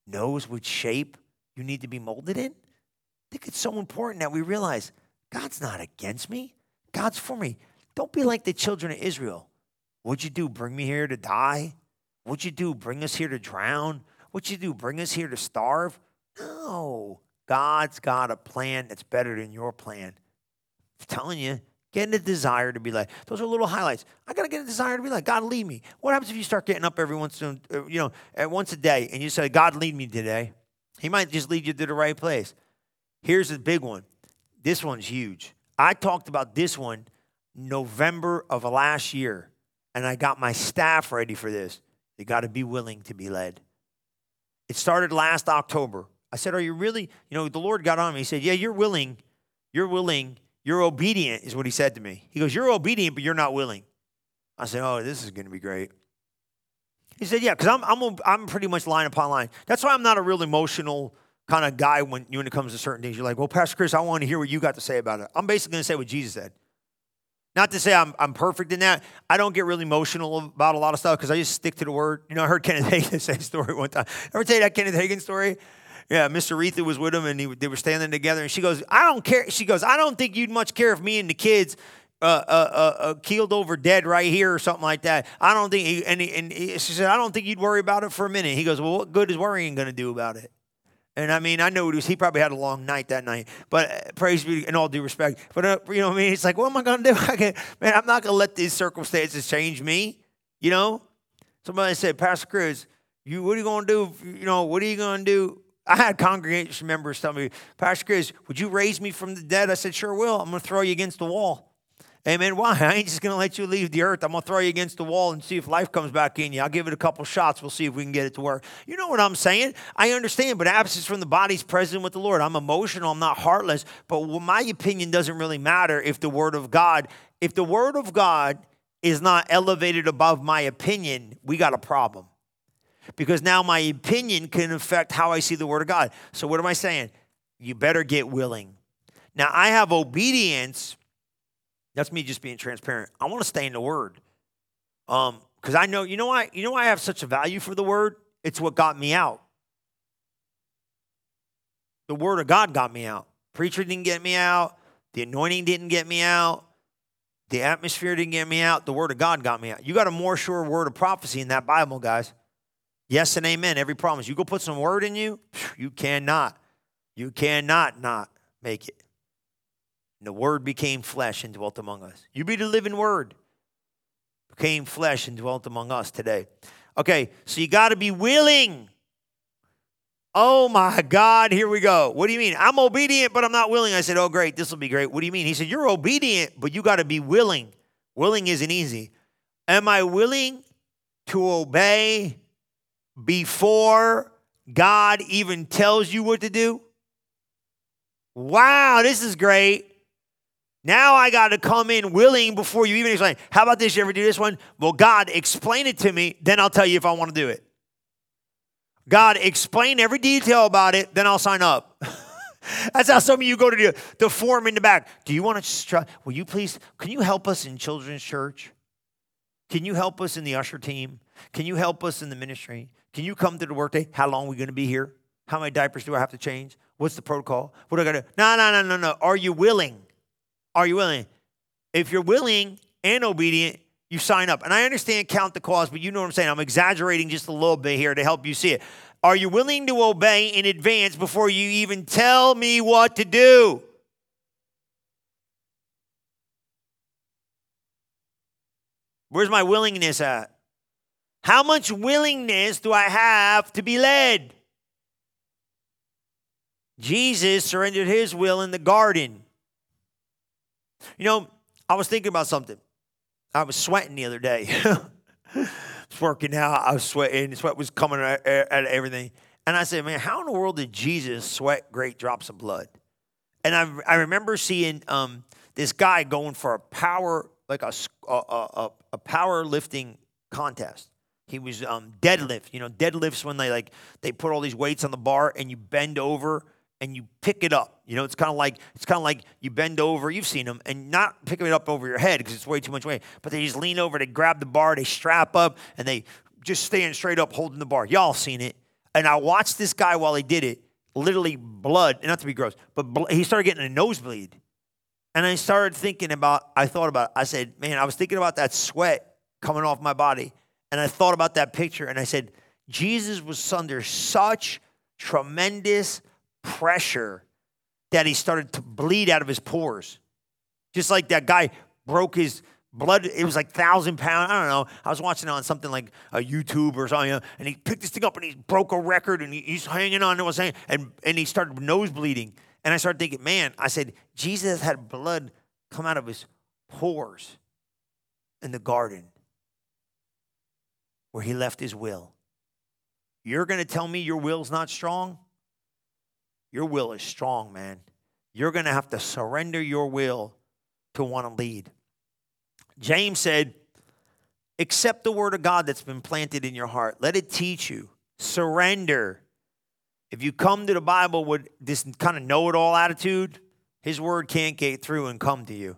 B: knows which shape you need to be molded in? I think it's so important that we realize God's not against me, God's for me. Don't be like the children of Israel. What'd you do? Bring me here to die? What'd you do? Bring us here to drown? What'd you do? Bring us here to starve? No. God's got a plan that's better than your plan I'm telling you, getting a desire to be led. Those are little highlights. I got to get a desire to be led. God, lead me. What happens if you start getting up every once, in, uh, you know, at once a day and you say, God, lead me today? He might just lead you to the right place. Here's the big one. This one's huge. I talked about this one November of last year, and I got my staff ready for this. You got to be willing to be led. It started last October. I said, Are you really? You know, the Lord got on me. He said, Yeah, you're willing. You're willing. You're obedient, is what he said to me. He goes, You're obedient, but you're not willing. I said, Oh, this is going to be great. He said, Yeah, because I'm, I'm, I'm pretty much line upon line. That's why I'm not a real emotional kind of guy when, when it comes to certain things. You're like, Well, Pastor Chris, I want to hear what you got to say about it. I'm basically going to say what Jesus said. Not to say I'm, I'm perfect in that. I don't get really emotional about a lot of stuff because I just stick to the word. You know, I heard Kenneth Hagin say a story one time. Ever tell you that Kenneth Hagin story? Yeah, Miss Oretha was with him and he, they were standing together. And she goes, I don't care. She goes, I don't think you'd much care if me and the kids uh, uh, uh, uh keeled over dead right here or something like that. I don't think, he, and, he, and he, she said, I don't think you'd worry about it for a minute. He goes, Well, what good is worrying going to do about it? And I mean, I know it was, he probably had a long night that night, but uh, praise be in all due respect. But, uh, you know what I mean? It's like, what am I going to do? I can, man, I'm not going to let these circumstances change me, you know? Somebody said, Pastor Chris, you, what are you going to do? You know, what are you going to do? I had congregation members tell me, Pastor Chris, would you raise me from the dead? I said, sure will. I'm going to throw you against the wall. Amen. Why? I ain't just going to let you leave the earth. I'm going to throw you against the wall and see if life comes back in you. I'll give it a couple shots. We'll see if we can get it to work. You know what I'm saying? I understand, but absence from the body is present with the Lord. I'm emotional. I'm not heartless. But my opinion doesn't really matter if the Word of God, if the Word of God is not elevated above my opinion, we got a problem. Because now my opinion can affect how I see the Word of God. So what am I saying? You better get willing. Now, I have obedience that's me just being transparent. I want to stay in the word. Um, because I know, you know why, you know why I have such a value for the word? It's what got me out. The word of God got me out. Preacher didn't get me out. The anointing didn't get me out. The atmosphere didn't get me out. The word of God got me out. You got a more sure word of prophecy in that Bible, guys. Yes and amen. Every promise. You go put some word in you, you cannot. You cannot not make it. And the word became flesh and dwelt among us. You be the living word. Became flesh and dwelt among us today. Okay, so you got to be willing. Oh my God, here we go. What do you mean? I'm obedient, but I'm not willing. I said, Oh, great, this will be great. What do you mean? He said, You're obedient, but you got to be willing. Willing isn't easy. Am I willing to obey before God even tells you what to do? Wow, this is great. Now I got to come in willing before you even explain. How about this? You ever do this one? Well, God, explain it to me, then I'll tell you if I want to do it. God, explain every detail about it, then I'll sign up. That's how some of you go to the, the form in the back. Do you want to try? Will you please? Can you help us in children's church? Can you help us in the usher team? Can you help us in the ministry? Can you come to the workday? How long are we going to be here? How many diapers do I have to change? What's the protocol? What do I got to do? No, no, no, no, no. Are you willing? Are you willing? If you're willing and obedient, you sign up. And I understand count the cost, but you know what I'm saying. I'm exaggerating just a little bit here to help you see it. Are you willing to obey in advance before you even tell me what to do? Where's my willingness at? How much willingness do I have to be led? Jesus surrendered his will in the garden. You know, I was thinking about something. I was sweating the other day. I was working out. I was sweating. Sweat was coming out of everything. And I said, man, how in the world did Jesus sweat great drops of blood? And I, I remember seeing um, this guy going for a power, like a, a, a, a power lifting contest. He was um, deadlift. You know, deadlifts when they like they put all these weights on the bar and you bend over and you pick it up. You know, it's kind of like it's kind of like you bend over. You've seen them, and not picking it up over your head because it's way too much weight. But they just lean over, they grab the bar, they strap up, and they just stand straight up, holding the bar. Y'all seen it? And I watched this guy while he did it. Literally, blood. Not to be gross, but he started getting a nosebleed. And I started thinking about. I thought about. It. I said, man, I was thinking about that sweat coming off my body, and I thought about that picture, and I said, Jesus was under such tremendous pressure that he started to bleed out of his pores. Just like that guy broke his blood, it was like thousand pounds. I don't know. I was watching it on something like a YouTube or something, and he picked this thing up and he broke a record and he's hanging on to it, saying, and, and he started nose bleeding. And I started thinking, man, I said, Jesus had blood come out of his pores in the garden where he left his will. You're going to tell me your will's not strong? Your will is strong, man. You're going to have to surrender your will to want to lead. James said, Accept the word of God that's been planted in your heart. Let it teach you. Surrender. If you come to the Bible with this kind of know it all attitude, his word can't get through and come to you.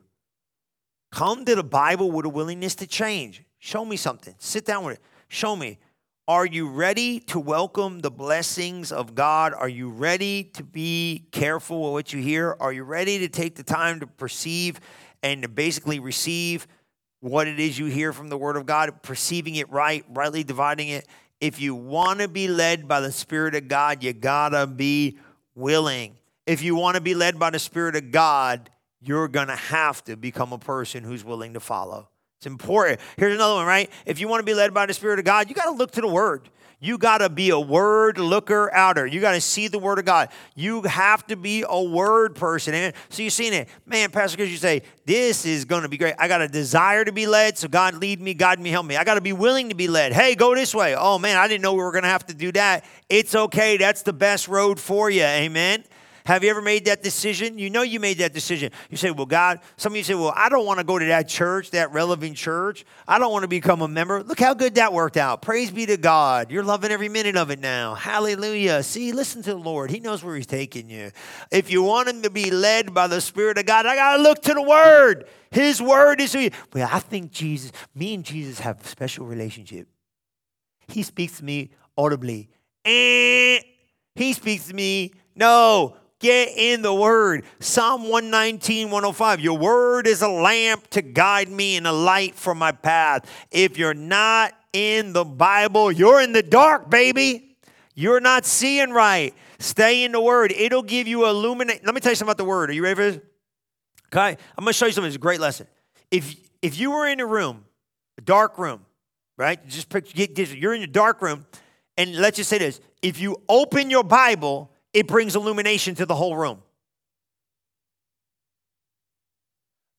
B: Come to the Bible with a willingness to change. Show me something. Sit down with it. Show me. Are you ready to welcome the blessings of God? Are you ready to be careful with what you hear? Are you ready to take the time to perceive and to basically receive what it is you hear from the Word of God, perceiving it right, rightly dividing it? If you want to be led by the Spirit of God, you gotta be willing. If you want to be led by the Spirit of God, you're gonna have to become a person who's willing to follow. It's important. Here's another one, right? If you want to be led by the Spirit of God, you got to look to the Word. You got to be a word looker outer. You got to see the word of God. You have to be a word person. Amen. So you're seeing it. Man, Pastor, because you say, this is going to be great. I got a desire to be led. So God lead me, guide me, help me. I got to be willing to be led. Hey, go this way. Oh man, I didn't know we were going to have to do that. It's okay. That's the best road for you. Amen. Have you ever made that decision? You know you made that decision. You say, Well, God, some of you say, Well, I don't want to go to that church, that relevant church. I don't want to become a member. Look how good that worked out. Praise be to God. You're loving every minute of it now. Hallelujah. See, listen to the Lord. He knows where He's taking you. If you want Him to be led by the Spirit of God, I got to look to the Word. His Word is you. Well, I think Jesus, me and Jesus have a special relationship. He speaks to me audibly. Eh. He speaks to me. No, Get in the word. Psalm 119, 105. Your word is a lamp to guide me and a light for my path. If you're not in the Bible, you're in the dark, baby. You're not seeing right. Stay in the word. It'll give you illuminate. Let me tell you something about the word. Are you ready for this? Okay. I'm going to show you something. It's a great lesson. If if you were in a room, a dark room, right? Just picture, you're in a dark room, and let's just say this: if you open your Bible it brings illumination to the whole room.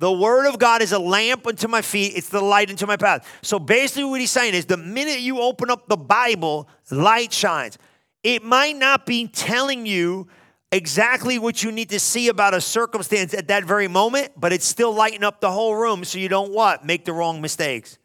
B: The word of God is a lamp unto my feet, it's the light unto my path. So basically, what he's saying is the minute you open up the Bible, light shines. It might not be telling you exactly what you need to see about a circumstance at that very moment, but it's still lighting up the whole room so you don't what? Make the wrong mistakes.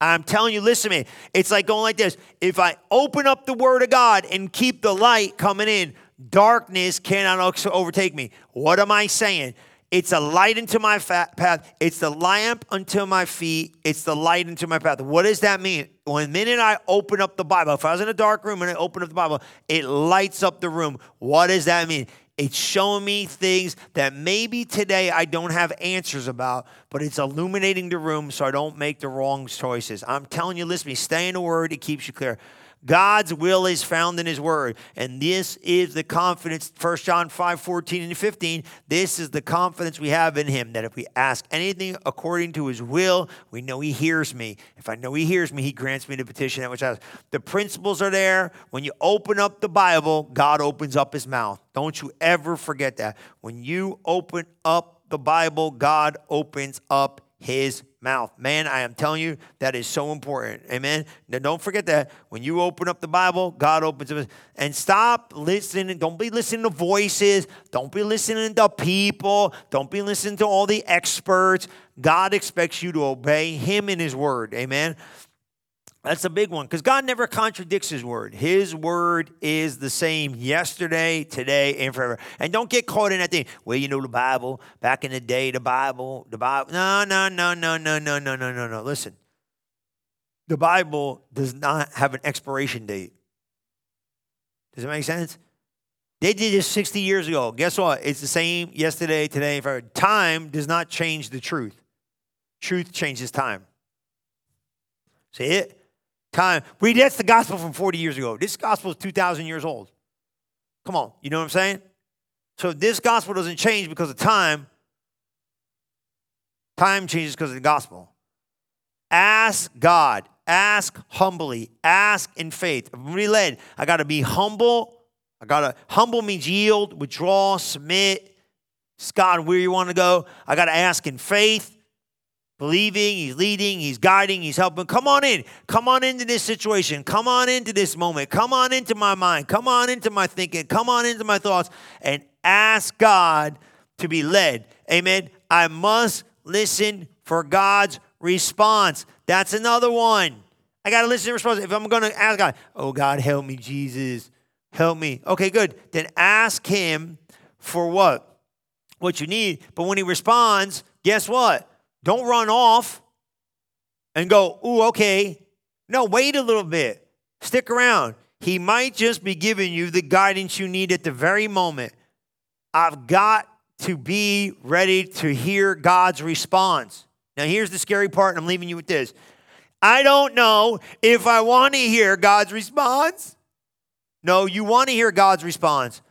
B: I'm telling you, listen to me. It's like going like this. If I open up the word of God and keep the light coming in, Darkness cannot overtake me. What am I saying? It's a light into my path. It's the lamp unto my feet. It's the light into my path. What does that mean? When minute I open up the Bible, if I was in a dark room and I open up the Bible, it lights up the room. What does that mean? It's showing me things that maybe today I don't have answers about, but it's illuminating the room so I don't make the wrong choices. I'm telling you, listen to me, stay in the Word, it keeps you clear. God's will is found in his word. And this is the confidence, 1 John 5, 14 and 15. This is the confidence we have in him that if we ask anything according to his will, we know he hears me. If I know he hears me, he grants me the petition that which I ask. The principles are there. When you open up the Bible, God opens up his mouth. Don't you ever forget that. When you open up the Bible, God opens up his mouth. Man, I am telling you, that is so important. Amen. Now, don't forget that when you open up the Bible, God opens it. And stop listening. Don't be listening to voices. Don't be listening to people. Don't be listening to all the experts. God expects you to obey Him in His word. Amen. That's a big one because God never contradicts His word. His word is the same yesterday, today, and forever. And don't get caught in that thing. Well, you know the Bible. Back in the day, the Bible, the Bible. No, no, no, no, no, no, no, no, no, no. Listen, the Bible does not have an expiration date. Does it make sense? They did this 60 years ago. Guess what? It's the same yesterday, today, and forever. Time does not change the truth. Truth changes time. See it? Time. We that's the gospel from 40 years ago. This gospel is 2,000 years old. Come on, you know what I'm saying? So this gospel doesn't change because of time. Time changes because of the gospel. Ask God. Ask humbly. Ask in faith. I'm led. I got to be humble. I got to, humble means yield, withdraw, submit. It's God, where you want to go. I got to ask in faith, believing, He's leading, He's guiding, He's helping. Come on in. Come on into this situation. Come on into this moment. Come on into my mind. Come on into my thinking. Come on into my thoughts and ask God to be led. Amen. I must listen for God's response. That's another one. I got to listen to response. If I'm going to ask God, oh, God, help me, Jesus, help me. Okay, good. Then ask Him for what? What you need. But when He responds, guess what? Don't run off and go, ooh, okay. No, wait a little bit. Stick around. He might just be giving you the guidance you need at the very moment. I've got to be ready to hear God's response. Now, here's the scary part, and I'm leaving you with this. I don't know if I want to hear God's response. No, you want to hear God's response.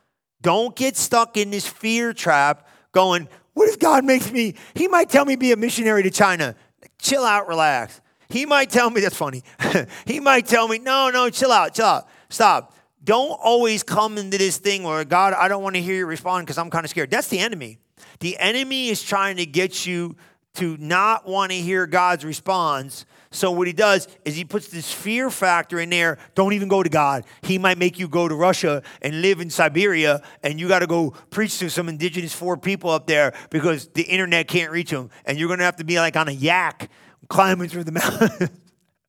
B: Don't get stuck in this fear trap going, what if God makes me, he might tell me be a missionary to China. Chill out, relax. He might tell me, that's funny. he might tell me, no, no, chill out, chill out, stop. Don't always come into this thing where, God, I don't want to hear you respond because I'm kind of scared. That's the enemy. The enemy is trying to get you to not want to hear God's response. So what he does is he puts this fear factor in there. Don't even go to God. He might make you go to Russia and live in Siberia, and you got to go preach to some indigenous four people up there because the internet can't reach them, and you're going to have to be like on a yak climbing through the mountains.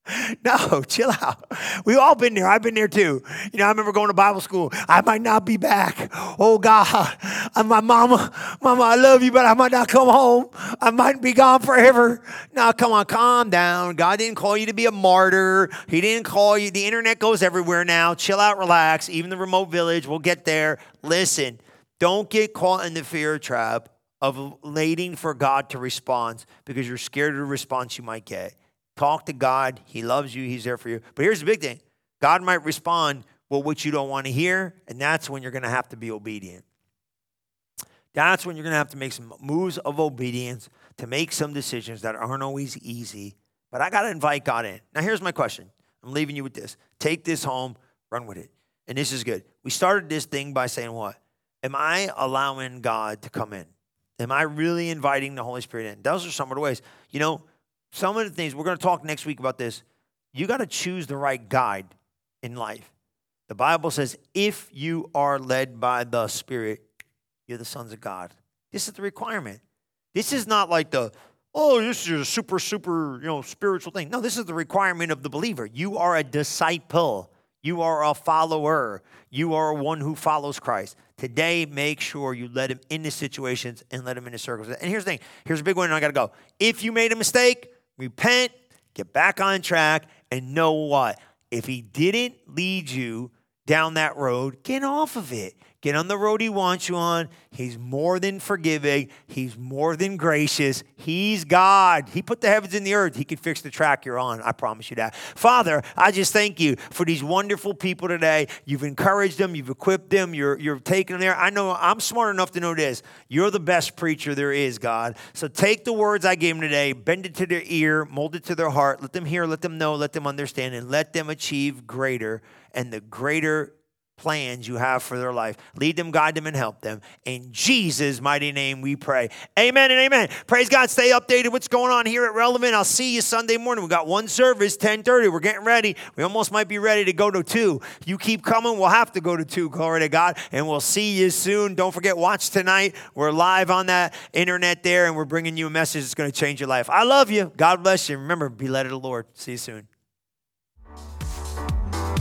B: No, chill out. We've all been there. I've been there too. You know, I remember going to Bible school. I might not be back. Oh God, I'm my mama, mama, I love you, but I might not come home. I might be gone forever. Now, come on, calm down. God didn't call you to be a martyr. He didn't call you. The internet goes everywhere now. Chill out, relax. Even the remote village, we'll get there. Listen, don't get caught in the fear trap of waiting for God to respond because you're scared of the response you might get. Talk to God. He loves you. He's there for you. But here's the big thing God might respond with what you don't want to hear, and that's when you're going to have to be obedient. That's when you're going to have to make some moves of obedience to make some decisions that aren't always easy. But I got to invite God in. Now, here's my question. I'm leaving you with this. Take this home, run with it. And this is good. We started this thing by saying, What? Am I allowing God to come in? Am I really inviting the Holy Spirit in? Those are some of the ways. You know, some of the things we're going to talk next week about this. You got to choose the right guide in life. The Bible says, if you are led by the Spirit, you're the sons of God. This is the requirement. This is not like the, oh, this is a super, super, you know, spiritual thing. No, this is the requirement of the believer. You are a disciple. You are a follower. You are one who follows Christ. Today, make sure you let him into situations and let him into circles. And here's the thing. Here's a big one, and I got to go. If you made a mistake, repent, get back on track, and know what? If he didn't lead you down that road, get off of it. Get on the road he wants you on. He's more than forgiving. He's more than gracious. He's God. He put the heavens and the earth. He can fix the track you're on. I promise you that. Father, I just thank you for these wonderful people today. You've encouraged them. You've equipped them. You're, you're taking them there. I know I'm smart enough to know this. You're the best preacher there is, God. So take the words I gave them today, bend it to their ear, mold it to their heart. Let them hear, let them know, let them understand, and let them achieve greater and the greater plans you have for their life. Lead them, guide them, and help them. In Jesus' mighty name we pray. Amen and amen. Praise God. Stay updated what's going on here at Relevant. I'll see you Sunday morning. We got one service, 1030. We're getting ready. We almost might be ready to go to two. You keep coming, we'll have to go to two. Glory to God. And we'll see you soon. Don't forget, watch tonight. We're live on that internet there, and we're bringing you a message that's going to change your life. I love you. God bless you. Remember, be led of the Lord. See you soon.